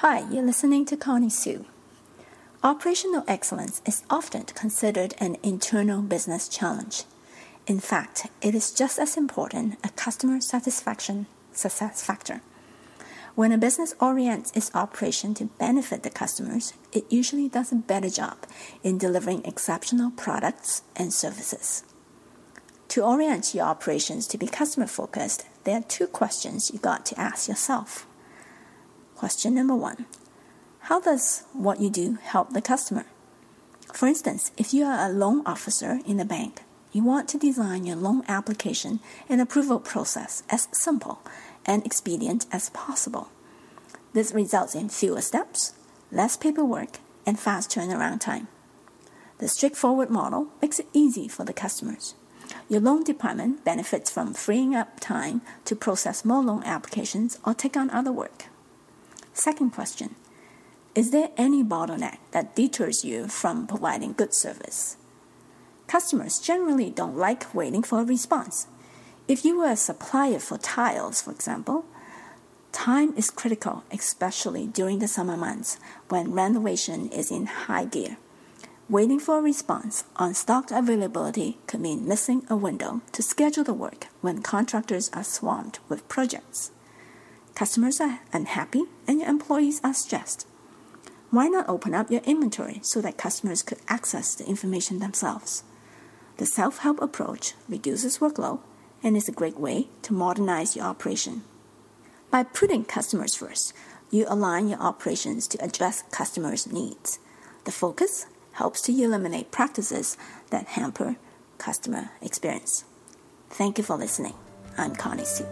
Hi, you're listening to Connie Sue. Operational excellence is often considered an internal business challenge. In fact, it is just as important a customer satisfaction success factor. When a business orients its operation to benefit the customers, it usually does a better job in delivering exceptional products and services. To orient your operations to be customer focused, there are two questions you got to ask yourself. Question number one How does what you do help the customer? For instance, if you are a loan officer in a bank, you want to design your loan application and approval process as simple and expedient as possible. This results in fewer steps, less paperwork, and fast turnaround time. The straightforward model makes it easy for the customers. Your loan department benefits from freeing up time to process more loan applications or take on other work. Second question Is there any bottleneck that deters you from providing good service? Customers generally don't like waiting for a response. If you were a supplier for tiles, for example, time is critical, especially during the summer months when renovation is in high gear. Waiting for a response on stock availability could mean missing a window to schedule the work when contractors are swamped with projects. Customers are unhappy and your employees are stressed. Why not open up your inventory so that customers could access the information themselves? The self help approach reduces workload and is a great way to modernize your operation. By putting customers first, you align your operations to address customers' needs. The focus helps to eliminate practices that hamper customer experience. Thank you for listening. I'm Connie Sue.